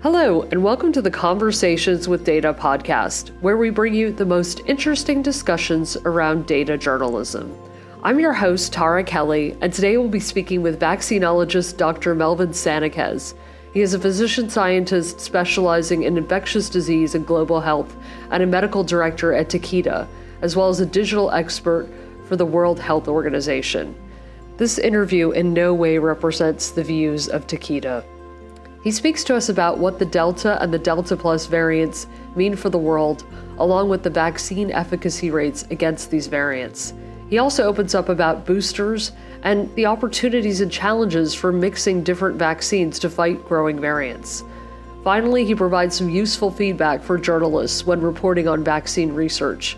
Hello, and welcome to the Conversations with Data podcast, where we bring you the most interesting discussions around data journalism. I'm your host, Tara Kelly, and today we'll be speaking with vaccinologist Dr. Melvin Sanicas. He is a physician scientist specializing in infectious disease and global health and a medical director at Takeda, as well as a digital expert for the World Health Organization. This interview in no way represents the views of Takeda. He speaks to us about what the Delta and the Delta Plus variants mean for the world, along with the vaccine efficacy rates against these variants. He also opens up about boosters and the opportunities and challenges for mixing different vaccines to fight growing variants. Finally, he provides some useful feedback for journalists when reporting on vaccine research.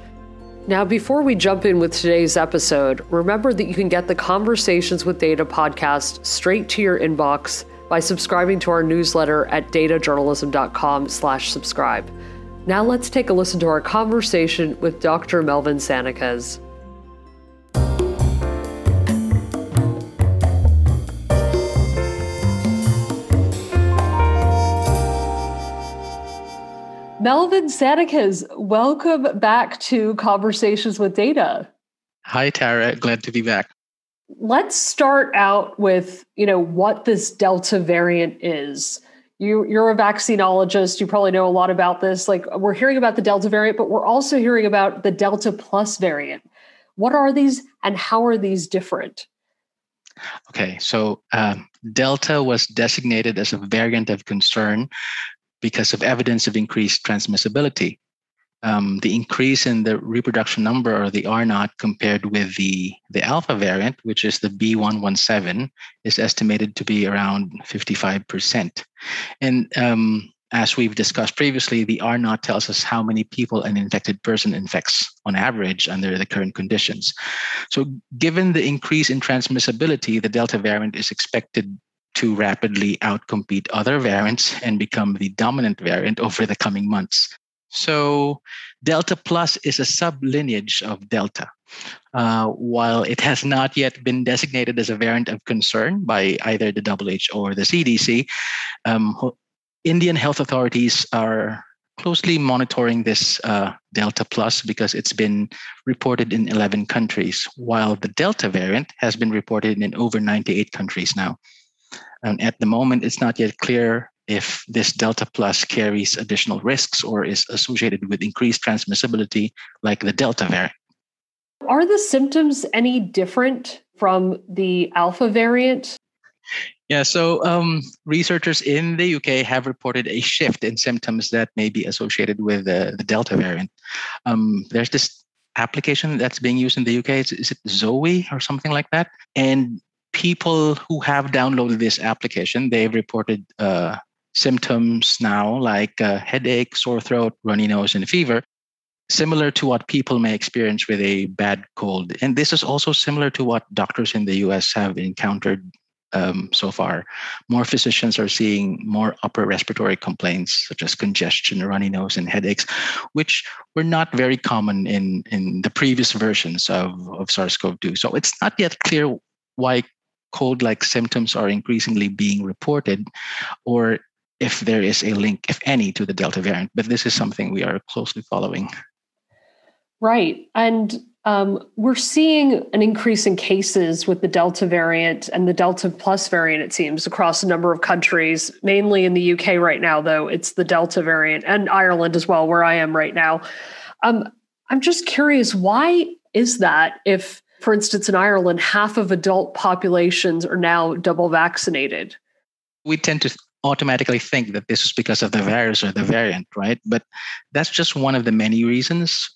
Now, before we jump in with today's episode, remember that you can get the Conversations with Data podcast straight to your inbox by subscribing to our newsletter at datajournalism.com/subscribe. Now let's take a listen to our conversation with Dr. Melvin Sanicas. Melvin Sanicas, welcome back to Conversations with Data. Hi, Tara. Glad to be back let's start out with you know what this delta variant is. You you're a vaccinologist. You probably know a lot about this. Like we're hearing about the delta variant but we're also hearing about the delta plus variant. What are these and how are these different? Okay so um, delta was designated as a variant of concern because of evidence of increased transmissibility um, the increase in the reproduction number or the R naught compared with the, the alpha variant, which is the B117, is estimated to be around 55%. And um, as we've discussed previously, the R naught tells us how many people an infected person infects on average under the current conditions. So, given the increase in transmissibility, the Delta variant is expected to rapidly outcompete other variants and become the dominant variant over the coming months. So Delta Plus is a sublineage of Delta. Uh, while it has not yet been designated as a variant of concern by either the WHO or the CDC, um, Indian health authorities are closely monitoring this uh, Delta Plus because it's been reported in 11 countries, while the Delta variant has been reported in over 98 countries now. And at the moment, it's not yet clear if this Delta Plus carries additional risks or is associated with increased transmissibility, like the Delta variant. Are the symptoms any different from the Alpha variant? Yeah, so um, researchers in the UK have reported a shift in symptoms that may be associated with uh, the Delta variant. Um, there's this application that's being used in the UK. Is, is it Zoe or something like that? And people who have downloaded this application, they've reported uh, symptoms now like uh, headache, sore throat, runny nose, and fever, similar to what people may experience with a bad cold. And this is also similar to what doctors in the US have encountered um, so far. More physicians are seeing more upper respiratory complaints such as congestion, runny nose, and headaches, which were not very common in, in the previous versions of, of SARS CoV 2. So it's not yet clear why cold like symptoms are increasingly being reported or if there is a link, if any, to the Delta variant. But this is something we are closely following. Right. And um, we're seeing an increase in cases with the Delta variant and the Delta plus variant, it seems, across a number of countries, mainly in the UK right now, though. It's the Delta variant and Ireland as well, where I am right now. Um, I'm just curious, why is that if, for instance, in Ireland, half of adult populations are now double vaccinated? We tend to automatically think that this is because of the virus or the variant, right? But that's just one of the many reasons.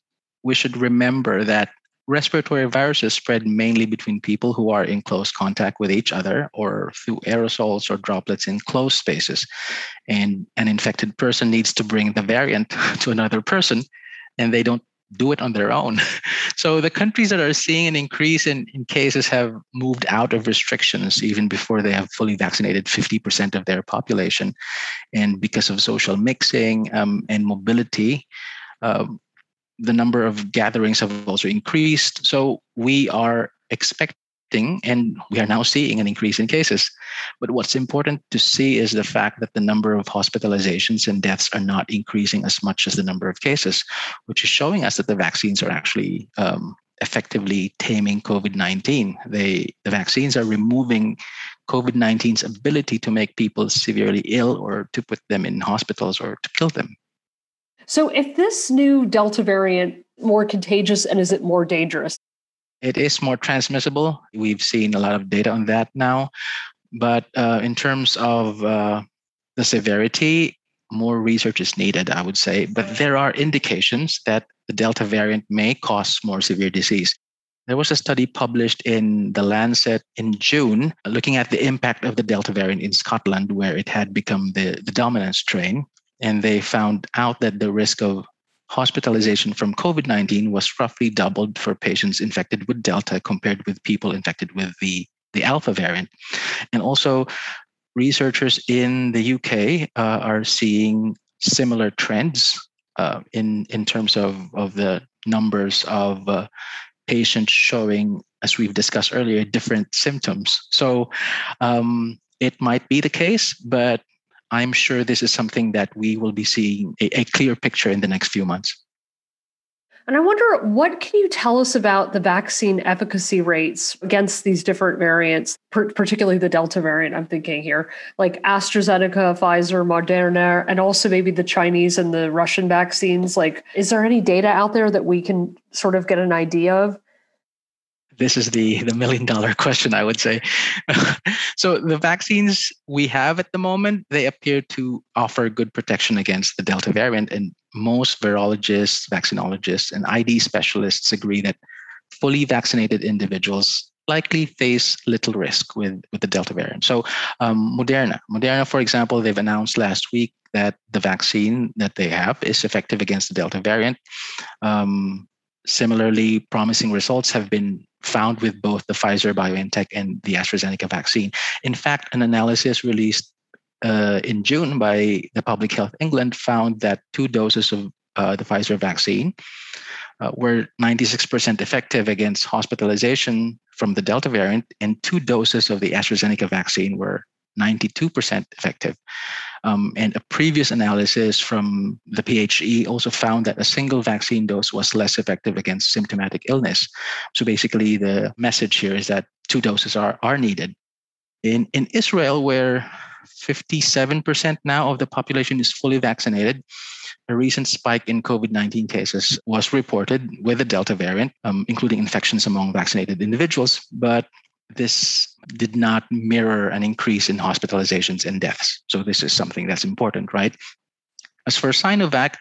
We should remember that respiratory viruses spread mainly between people who are in close contact with each other or through aerosols or droplets in closed spaces. And an infected person needs to bring the variant to another person, and they don't do it on their own. So the countries that are seeing an increase in, in cases have moved out of restrictions even before they have fully vaccinated 50% of their population. And because of social mixing um, and mobility, um, the number of gatherings have also increased. So we are expecting and we are now seeing an increase in cases. But what's important to see is the fact that the number of hospitalizations and deaths are not increasing as much as the number of cases, which is showing us that the vaccines are actually um, effectively taming COVID 19. The vaccines are removing COVID 19's ability to make people severely ill or to put them in hospitals or to kill them. So, if this new Delta variant more contagious and is it more dangerous? It is more transmissible. We've seen a lot of data on that now. But uh, in terms of uh, the severity, more research is needed, I would say. But there are indications that the Delta variant may cause more severe disease. There was a study published in The Lancet in June looking at the impact of the Delta variant in Scotland, where it had become the, the dominant strain. And they found out that the risk of hospitalization from COVID 19 was roughly doubled for patients infected with Delta compared with people infected with the, the Alpha variant. And also, researchers in the UK uh, are seeing similar trends uh, in, in terms of, of the numbers of uh, patients showing, as we've discussed earlier, different symptoms. So um, it might be the case, but I'm sure this is something that we will be seeing a, a clear picture in the next few months. And I wonder, what can you tell us about the vaccine efficacy rates against these different variants, particularly the Delta variant? I'm thinking here, like AstraZeneca, Pfizer, Moderna, and also maybe the Chinese and the Russian vaccines. Like, is there any data out there that we can sort of get an idea of? This is the the million dollar question i would say. So the vaccines we have at the moment they appear to offer good protection against the delta variant and most virologists vaccinologists and id specialists agree that fully vaccinated individuals likely face little risk with, with the delta variant. So um, moderna. Moderna for example they've announced last week that the vaccine that they have is effective against the delta variant. Um, Similarly, promising results have been found with both the Pfizer BioNTech and the AstraZeneca vaccine. In fact, an analysis released uh, in June by the Public Health England found that two doses of uh, the Pfizer vaccine uh, were 96% effective against hospitalization from the Delta variant, and two doses of the AstraZeneca vaccine were 92% effective. Um, and a previous analysis from the PHE also found that a single vaccine dose was less effective against symptomatic illness. So basically, the message here is that two doses are, are needed. In, in Israel, where 57% now of the population is fully vaccinated, a recent spike in COVID 19 cases was reported with the Delta variant, um, including infections among vaccinated individuals. But this did not mirror an increase in hospitalizations and deaths. So this is something that's important, right? As for Sinovac,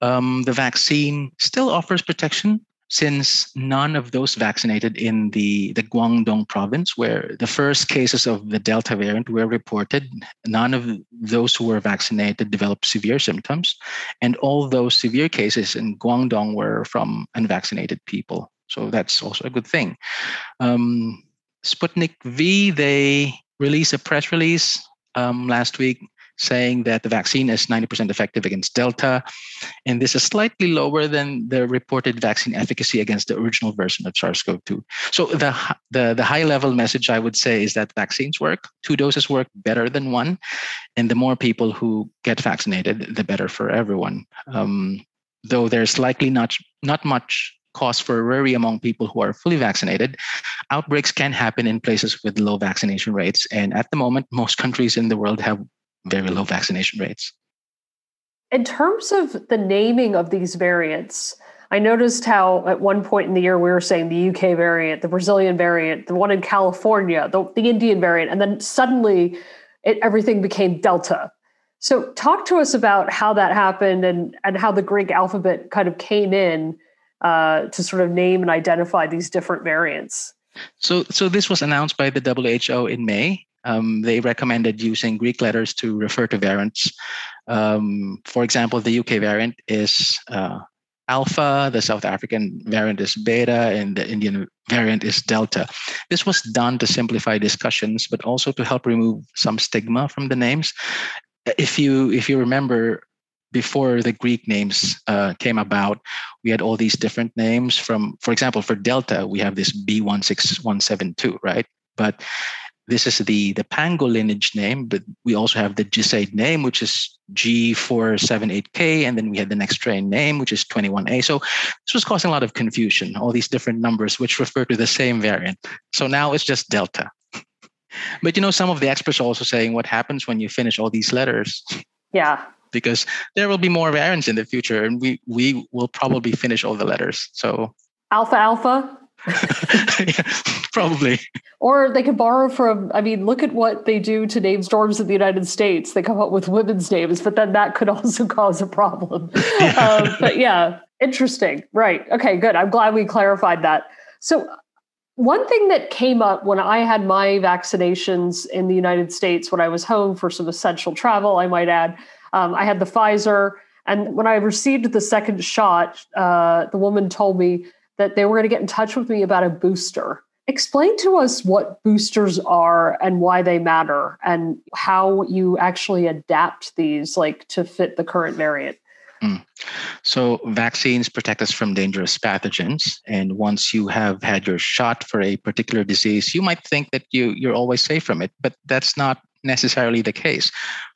um, the vaccine still offers protection since none of those vaccinated in the, the Guangdong province, where the first cases of the Delta variant were reported, none of those who were vaccinated developed severe symptoms. And all those severe cases in Guangdong were from unvaccinated people. So that's also a good thing. Um, Sputnik V, they released a press release um, last week saying that the vaccine is 90% effective against Delta. And this is slightly lower than the reported vaccine efficacy against the original version of SARS CoV 2. So, the, the, the high level message I would say is that vaccines work, two doses work better than one. And the more people who get vaccinated, the better for everyone. Um, though there's likely not, not much cause for worry among people who are fully vaccinated. Outbreaks can happen in places with low vaccination rates. And at the moment, most countries in the world have very low vaccination rates. In terms of the naming of these variants, I noticed how at one point in the year we were saying the UK variant, the Brazilian variant, the one in California, the, the Indian variant, and then suddenly it, everything became Delta. So, talk to us about how that happened and, and how the Greek alphabet kind of came in uh, to sort of name and identify these different variants? So, so this was announced by the WHO in May. Um, they recommended using Greek letters to refer to variants. Um, for example, the UK variant is uh, alpha, the South African variant is beta, and the Indian variant is delta. This was done to simplify discussions, but also to help remove some stigma from the names. If you if you remember before the Greek names uh, came about, we had all these different names from, for example, for Delta, we have this B16172, right? But this is the, the Pango lineage name, but we also have the GISAID name, which is G478K. And then we had the Nextstrain name, which is 21A. So this was causing a lot of confusion, all these different numbers, which refer to the same variant. So now it's just Delta. but you know, some of the experts are also saying what happens when you finish all these letters. Yeah. Because there will be more variants in the future and we, we will probably finish all the letters. So Alpha Alpha, yeah, probably. Or they could borrow from, I mean, look at what they do to name storms in the United States. They come up with women's names, but then that could also cause a problem. Yeah. Um, but yeah, interesting. Right. Okay, good. I'm glad we clarified that. So, one thing that came up when I had my vaccinations in the United States when I was home for some essential travel, I might add, um, I had the Pfizer. And when I received the second shot, uh, the woman told me, that they were going to get in touch with me about a booster. Explain to us what boosters are and why they matter and how you actually adapt these like to fit the current variant. Mm. So, vaccines protect us from dangerous pathogens. And once you have had your shot for a particular disease, you might think that you, you're always safe from it, but that's not necessarily the case.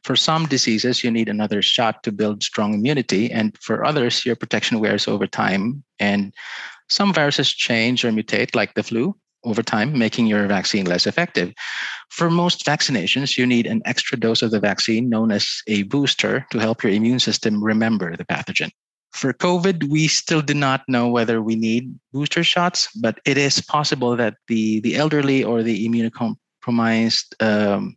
For some diseases, you need another shot to build strong immunity. And for others, your protection wears over time. And some viruses change or mutate, like the flu, over time, making your vaccine less effective. For most vaccinations, you need an extra dose of the vaccine known as a booster to help your immune system remember the pathogen. For COVID, we still do not know whether we need booster shots, but it is possible that the, the elderly or the immunocompromised um,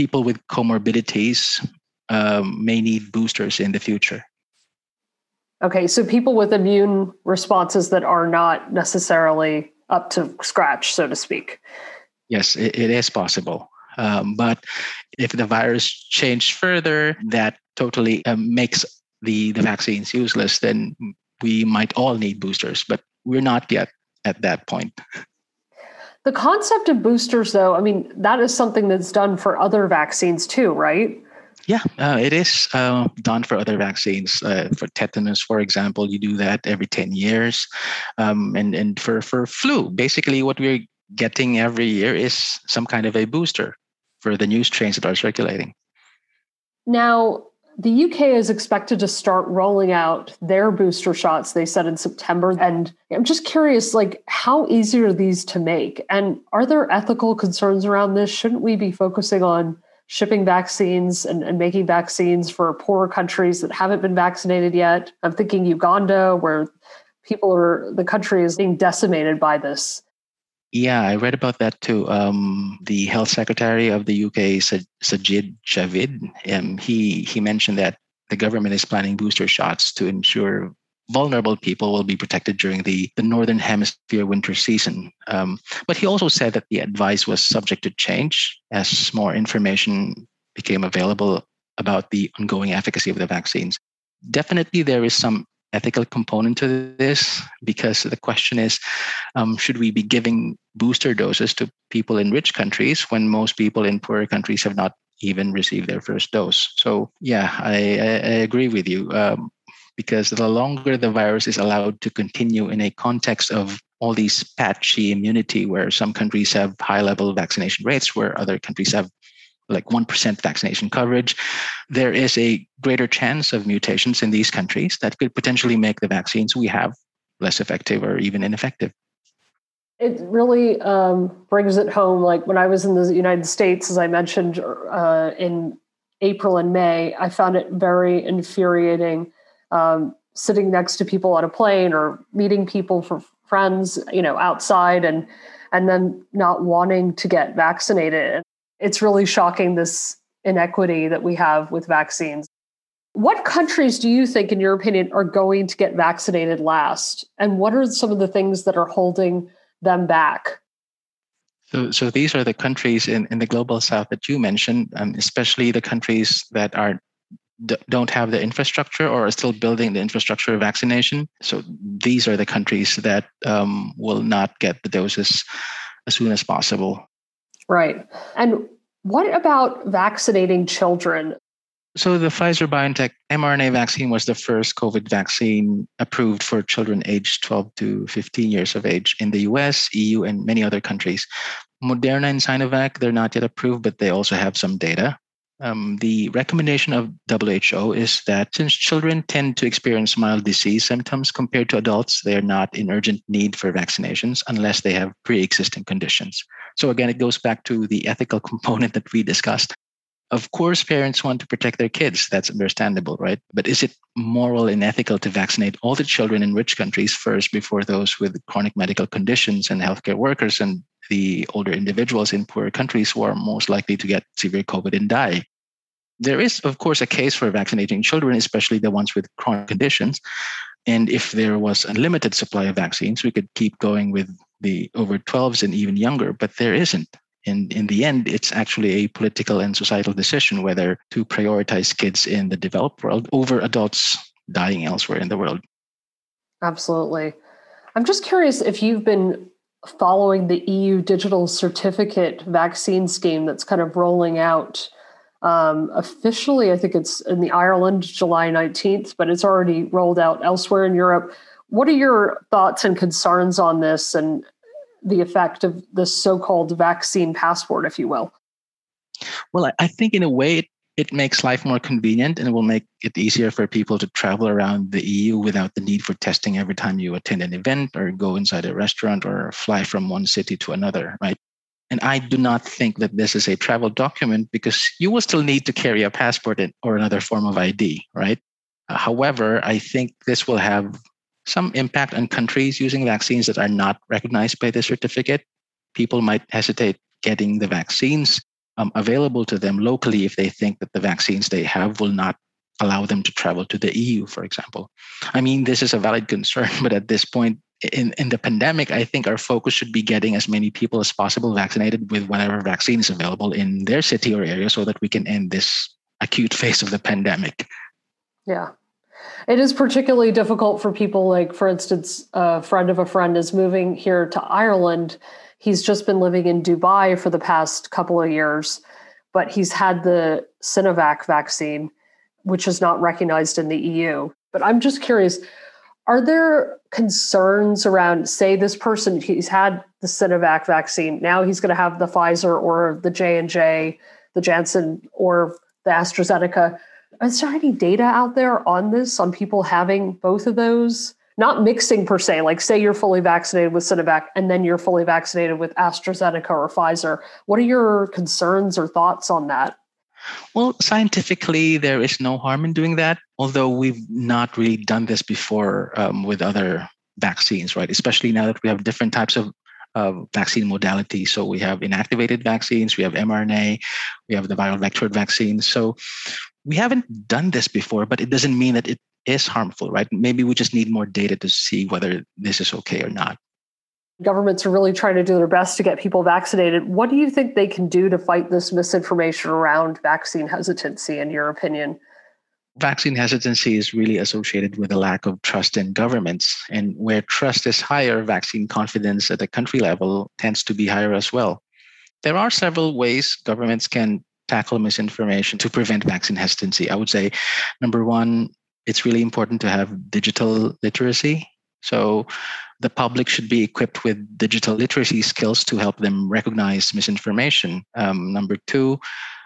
people with comorbidities um, may need boosters in the future. Okay, so people with immune responses that are not necessarily up to scratch, so to speak. Yes, it, it is possible. Um, but if the virus changed further, that totally um, makes the, the vaccines useless, then we might all need boosters, but we're not yet at that point. The concept of boosters, though, I mean, that is something that's done for other vaccines too, right? Yeah, uh, it is uh, done for other vaccines. Uh, for tetanus, for example, you do that every 10 years. Um, and and for, for flu, basically what we're getting every year is some kind of a booster for the new strains that are circulating. Now, the UK is expected to start rolling out their booster shots, they said in September. And I'm just curious, like, how easy are these to make? And are there ethical concerns around this? Shouldn't we be focusing on shipping vaccines and, and making vaccines for poorer countries that haven't been vaccinated yet. I'm thinking Uganda, where people are, the country is being decimated by this. Yeah, I read about that too. Um, the health secretary of the UK, Sajid Javid, um, he he mentioned that the government is planning booster shots to ensure vulnerable people will be protected during the, the northern hemisphere winter season. Um, but he also said that the advice was subject to change as more information became available about the ongoing efficacy of the vaccines. Definitely, there is some ethical component to this because the question is um, should we be giving booster doses to people in rich countries when most people in poorer countries have not even received their first dose? So yeah i, I, agree with you um, because the longer the virus is allowed to continue in a context of all these patchy immunity, where some countries have high level vaccination rates, where other countries have like 1% vaccination coverage, there is a greater chance of mutations in these countries that could potentially make the vaccines we have less effective or even ineffective. It really um, brings it home. Like when I was in the United States, as I mentioned uh, in April and May, I found it very infuriating um, sitting next to people on a plane or meeting people for friends, you know, outside and and then not wanting to get vaccinated. It's really shocking this inequity that we have with vaccines. What countries do you think, in your opinion, are going to get vaccinated last? And what are some of the things that are holding them back? So, so these are the countries in, in the global south that you mentioned, um, especially the countries that are don't have the infrastructure or are still building the infrastructure of vaccination. So these are the countries that um, will not get the doses as soon as possible. Right. And what about vaccinating children? So the Pfizer BioNTech mRNA vaccine was the first COVID vaccine approved for children aged 12 to 15 years of age in the US, EU, and many other countries. Moderna and Sinovac, they're not yet approved, but they also have some data. Um, the recommendation of WHO is that since children tend to experience mild disease symptoms compared to adults, they are not in urgent need for vaccinations unless they have pre existing conditions. So, again, it goes back to the ethical component that we discussed. Of course, parents want to protect their kids. That's understandable, right? But is it moral and ethical to vaccinate all the children in rich countries first before those with chronic medical conditions and healthcare workers and the older individuals in poorer countries who are most likely to get severe COVID and die? There is, of course, a case for vaccinating children, especially the ones with chronic conditions. And if there was a limited supply of vaccines, we could keep going with the over 12s and even younger, but there isn't. And in the end, it's actually a political and societal decision whether to prioritize kids in the developed world over adults dying elsewhere in the world. Absolutely. I'm just curious if you've been following the EU digital certificate vaccine scheme that's kind of rolling out. Um, officially, I think it's in the Ireland, July 19th, but it's already rolled out elsewhere in Europe. What are your thoughts and concerns on this and the effect of the so-called vaccine passport, if you will? Well, I think in a way it, it makes life more convenient and it will make it easier for people to travel around the EU without the need for testing every time you attend an event or go inside a restaurant or fly from one city to another, right? And I do not think that this is a travel document because you will still need to carry a passport or another form of ID, right? Uh, however, I think this will have some impact on countries using vaccines that are not recognized by the certificate. People might hesitate getting the vaccines um, available to them locally if they think that the vaccines they have will not allow them to travel to the EU, for example. I mean, this is a valid concern, but at this point in, in the pandemic, I think our focus should be getting as many people as possible vaccinated with whatever vaccine is available in their city or area so that we can end this acute phase of the pandemic. Yeah. It is particularly difficult for people like, for instance, a friend of a friend is moving here to Ireland. He's just been living in Dubai for the past couple of years, but he's had the Sinovac vaccine, which is not recognized in the EU. But I'm just curious are there concerns around, say, this person, he's had the Sinovac vaccine, now he's going to have the Pfizer or the J&J, the Janssen or the AstraZeneca is there any data out there on this, on people having both of those? Not mixing per se, like say you're fully vaccinated with Sinovac and then you're fully vaccinated with AstraZeneca or Pfizer. What are your concerns or thoughts on that? Well, scientifically, there is no harm in doing that, although we've not really done this before um, with other vaccines, right? Especially now that we have different types of vaccine modality. So we have inactivated vaccines, we have mRNA, we have the viral vector vaccines. So we haven't done this before, but it doesn't mean that it is harmful, right? Maybe we just need more data to see whether this is okay or not. Governments are really trying to do their best to get people vaccinated. What do you think they can do to fight this misinformation around vaccine hesitancy, in your opinion? Vaccine hesitancy is really associated with a lack of trust in governments. And where trust is higher, vaccine confidence at the country level tends to be higher as well. There are several ways governments can tackle misinformation to prevent vaccine hesitancy? I would say number one, it's really important to have digital literacy. So the public should be equipped with digital literacy skills to help them recognize misinformation. Um, number two,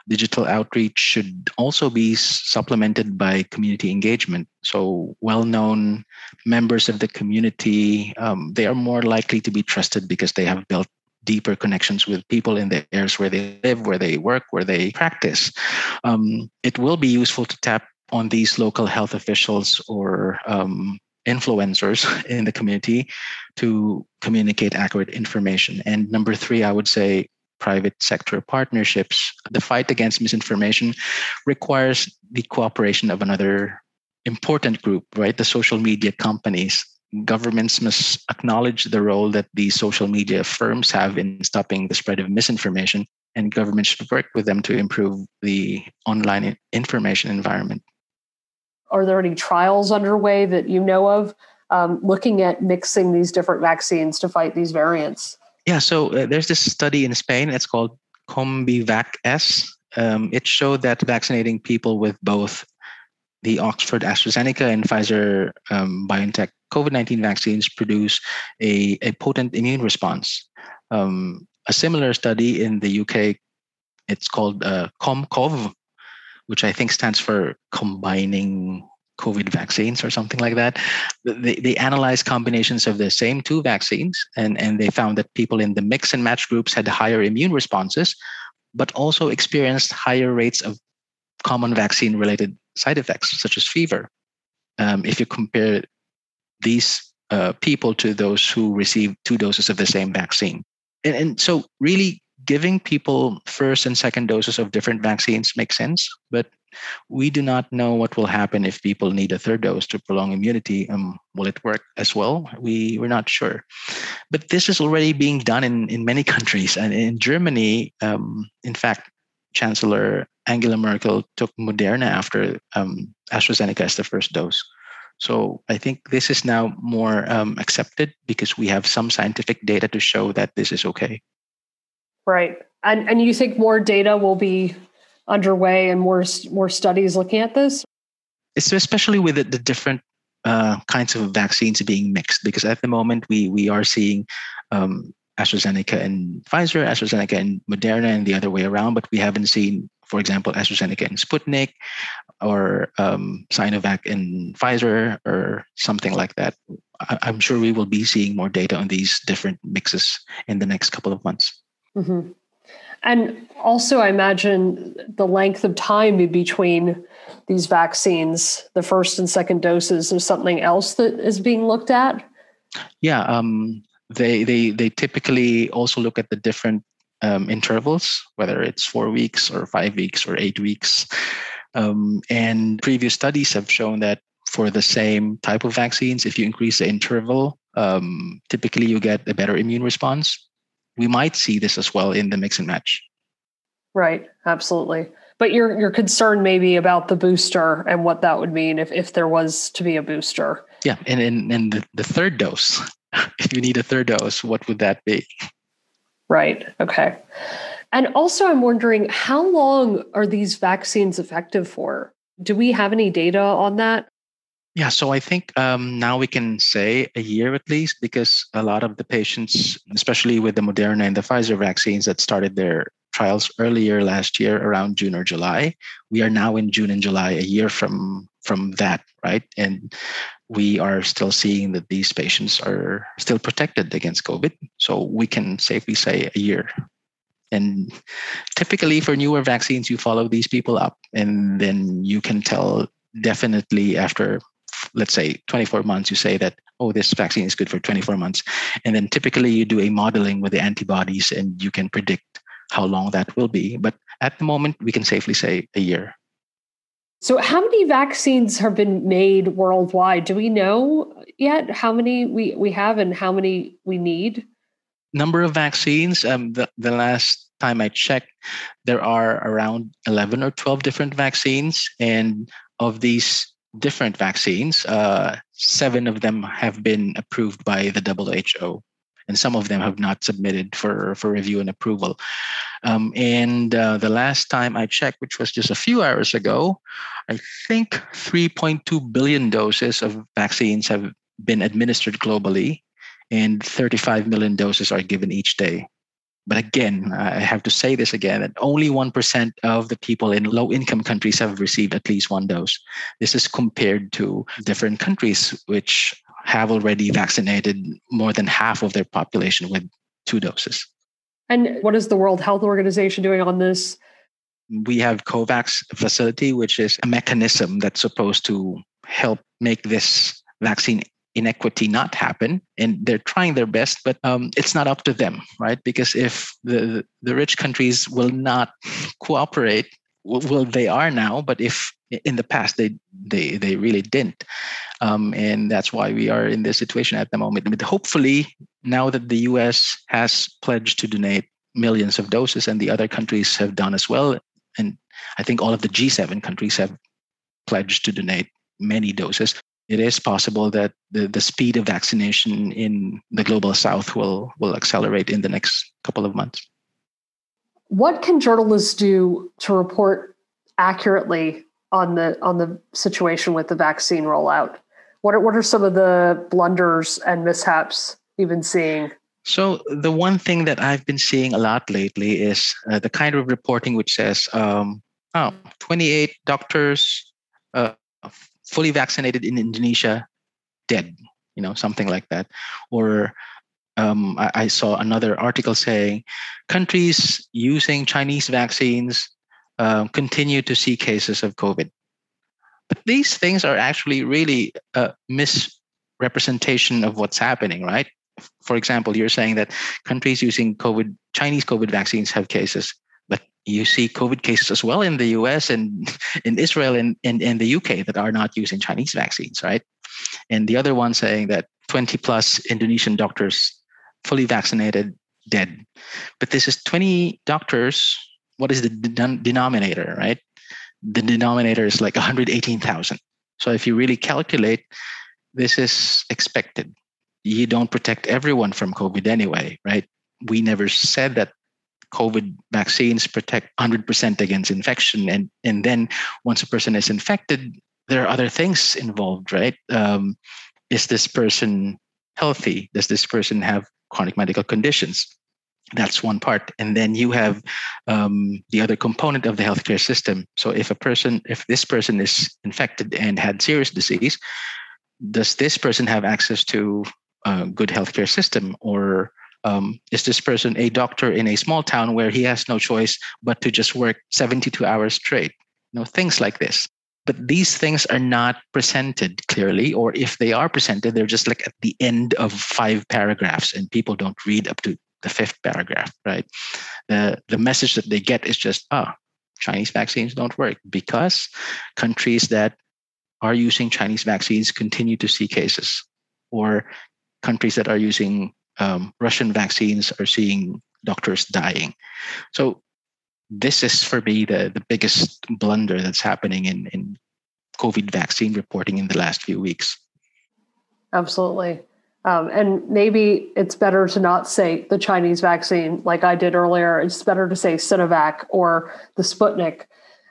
digital outreach should also be supplemented by community engagement. So well-known members of the community, um, they are more likely to be trusted because they have built deeper connections with people in the areas where they live, where they work, where they practice. Um, it will be useful to tap on these local health officials or um, influencers in the community to communicate accurate information. And number three, I would say private sector partnerships. The fight against misinformation requires the cooperation of another important group, right? The social media companies governments must acknowledge the role that these social media firms have in stopping the spread of misinformation, and governments should work with them to improve the online information environment. Are there any trials underway that you know of um, looking at mixing these different vaccines to fight these variants? Yeah, so uh, there's this study in Spain. It's called COMBIVAC S. um, it showed that vaccinating people with both the Oxford AstraZeneca and Pfizer um, BioNTech COVID 19 vaccines produce a, a potent immune response. Um, a similar study in the UK, it's called uh, COMCOV, which I think stands for combining COVID vaccines or something like that. They, they analyzed combinations of the same two vaccines and, and they found that people in the mix and match groups had higher immune responses, but also experienced higher rates of common vaccine related side effects, such as fever. Um, if you compare these uh, people to those who received two doses of the same vaccine. And, and so, really, giving people first and second doses of different vaccines makes sense, but we do not know what will happen if people need a third dose to prolong immunity. Um, will it work as well? We, we're not sure. But this is already being done in, in many countries. And in Germany, um, in fact, Chancellor Angela Merkel took Moderna after um, AstraZeneca as the first dose. So I think this is now more um, accepted because we have some scientific data to show that this is okay. Right, and and you think more data will be underway and more more studies looking at this? It's especially with the, the different uh, kinds of vaccines being mixed because at the moment we we are seeing um, AstraZeneca and Pfizer, AstraZeneca and Moderna, and the other way around. But we haven't seen, for example, AstraZeneca and Sputnik, or um, Sinovac and Pfizer, or something like that. I- am sure we will be seeing more data on these different mixes in the next couple of months. Mm-hmm. And also, I imagine the length of time between these vaccines, the first and second doses, is something else that is being looked at. Yeah, um, they they they typically also look at the different um, intervals, whether it's four weeks or five weeks or eight weeks. Um, and previous studies have shown that for the same type of vaccines, if you increase the interval, um, typically you get a better immune response. We might see this as well in the mix and match. Right, absolutely. But you're you're concerned maybe about the booster and what that would mean if, if there was to be a booster. Yeah, and and, and the, the third dose if you need a third dose, what would that be? Right. Okay. And also, I'm wondering how long are these vaccines effective for? Do we have any data on that? Yeah, so I think um, now we can say a year at least because a lot of the patients, especially with the Moderna and the Pfizer vaccines that started their trials earlier last year around June or July, we are now in June and July, a year from from that, right? And we are still seeing that these patients are still protected against COVID. So we can safely say a year. And typically for newer vaccines, you follow these people up, and then you can tell definitely after, let's say, 24 months, you say that, oh, this vaccine is good for 24 months. And then typically you do a modeling with the antibodies and you can predict how long that will be. But at the moment, we can safely say a year. So, how many vaccines have been made worldwide? Do we know yet how many we, we have and how many we need? Number of vaccines. Um, the, the last time I checked, there are around 11 or 12 different vaccines. And of these different vaccines, uh, seven of them have been approved by the WHO and some of them have not submitted for, for review and approval. Um, and uh, the last time I checked, which was just a few hours ago, I think 3.2 billion doses of vaccines have been administered globally, and 35 million doses are given each day. But again, I have to say this again that only 1% of the people in low income countries have received at least one dose. This is compared to different countries, which have already vaccinated more than half of their population with two doses. And what is the World Health Organization doing on this? We have COVAX facility, which is a mechanism that's supposed to help make this vaccine inequity not happen. And they're trying their best but um, it's not up to them right? Because if the the rich countries will not cooperate well they are now but if in the past they they they really didn't. Um, and that's why we are in this situation at the moment. But hopefully now that the us has pledged to donate millions of doses and the other countries have done as well and i think all of the g7 countries have pledged to donate many doses it is possible that the, the speed of vaccination in the global south will will accelerate in the next couple of months what can journalists do to report accurately on the on the situation with the vaccine rollout? What are, what are some of the blunders and mishaps you've been seeing? So the one thing that I've been seeing a lot lately is uh, the kind of reporting which says, um, "Oh, 28 doctors uh, fully vaccinated in Indonesia dead," you know, something like that, or um, I, I, saw another article saying countries using Chinese vaccines um, continue to see cases of COVID. But these things are actually really a misrepresentation of what's happening, right? For example, you're saying that countries using COVID, Chinese COVID vaccines have cases, but you see COVID cases as well in the US and in Israel and in, in the UK that are not using Chinese vaccines, right? And the other one saying that 20 plus Indonesian doctors fully vaccinated dead. But this is 20 doctors. What is the denominator, right? The denominator is like 118,000. So if you really calculate, this is expected. You don't protect everyone from COVID anyway, right? We never said that COVID vaccines protect 100% against infection. And, and then once a person is infected, there are other things involved, right? Um, is this person healthy? Does this person have chronic medical conditions. That's one part. And then you have um, the other component of the healthcare system. So if a person, if this person is infected and had serious disease, does this person have access to a good healthcare system or um, is this person a doctor in a small town where he has no choice but to just work 72 hours straight? You know things like this. But these things are not presented clearly or if they are presented they're just like at the end of five paragraphs and people don't read up to the fifth paragraph right? The the message that they get is just ah chinese vaccines don't work because countries that are using chinese vaccines continue to see cases. Or countries that are using um, russian vaccines are seeing doctors dying so this is for me the, the biggest blunder that's happening in, in COVID vaccine reporting in the last few weeks. Absolutely. Um, and maybe it's better to not say the Chinese vaccine like I did earlier. It's better to say Sinovac or the Sputnik.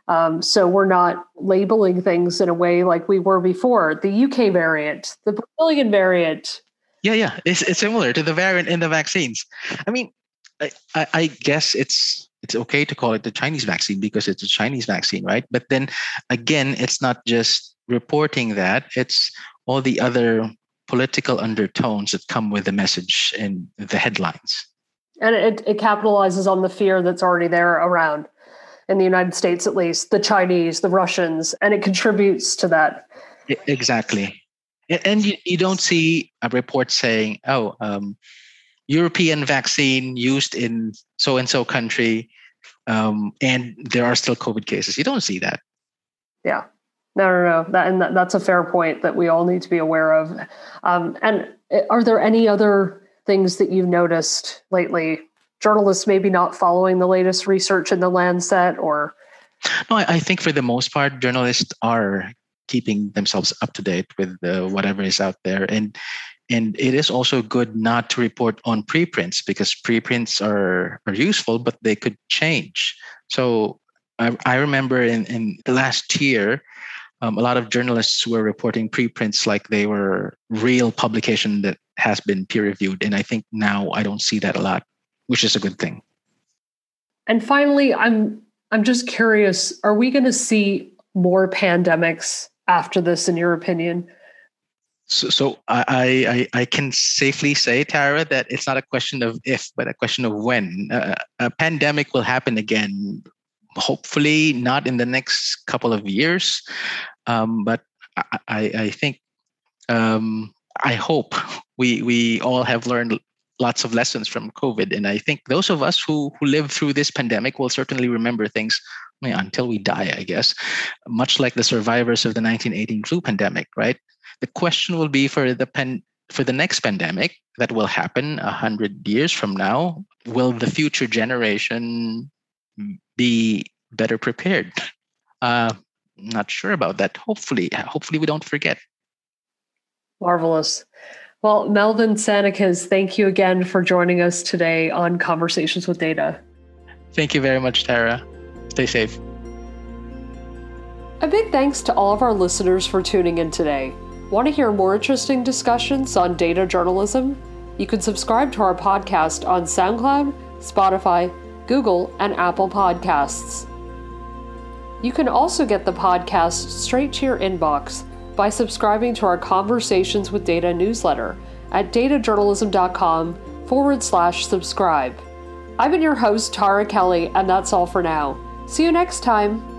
Um, so we're not labeling things in a way like we were before. The UK variant, the Brazilian variant. Yeah, yeah, it's, it's similar to the variant in the vaccines. I mean, I, I, I guess it's it's okay to call it the Chinese vaccine because it's a Chinese vaccine, right? But then again, it's not just reporting that, it's all the other political undertones that come with the message in the headlines. And it, it capitalizes on the fear that's already there around in the United States, at least, the Chinese, the Russians, and it contributes to that. Exactly. And you, you don't see a report saying, oh, um, European vaccine used in so and so country, um, and there are still COVID cases. You don't see that. Yeah, no, no, no. That and that, that's a fair point that we all need to be aware of. Um, and eh, are there any other things that you've noticed lately? Journalists maybe not following the latest research in the Lancet, or no, I, I think for the most part, journalists are keeping themselves up to date with whatever is out there and and it is also good not to report on preprints because preprints are, are useful, but they could change. So I, I remember in, in the last year, um, a lot of journalists were reporting preprints like they were real publication that has been peer reviewed. And I think now I don't see that a lot, which is a good thing. And finally, I'm I'm just curious, are we going to see more pandemics after this in your opinion? So, so I, I, I can safely say, Tara, that it's not a question of if, but a question of when. Uh, a pandemic will happen again. Hopefully, not in the next couple of years, um, but I, I, think um, I hope we we all have learned lots of lessons from COVID, and I think those of us who who lived through this pandemic will certainly remember things until we die. I guess, much like the survivors of the 1918 flu pandemic, right? The question will be for the pen, for the next pandemic that will happen a hundred years from now. Will the future generation be better prepared? Uh, not sure about that. Hopefully, hopefully we don't forget. Marvelous. Well, Melvin Sanicas, thank you again for joining us today on Conversations with Data. Thank you very much, Tara. Stay safe. A big thanks to all of our listeners for tuning in today. Want to hear more interesting discussions on data journalism? You can subscribe to our podcast on SoundCloud, Spotify, Google, and Apple Podcasts. You can also get the podcast straight to your inbox by subscribing to our Conversations with Data newsletter at datajournalism.com forward slash subscribe. I've been your host, Tara Kelly, and that's all for now. See you next time.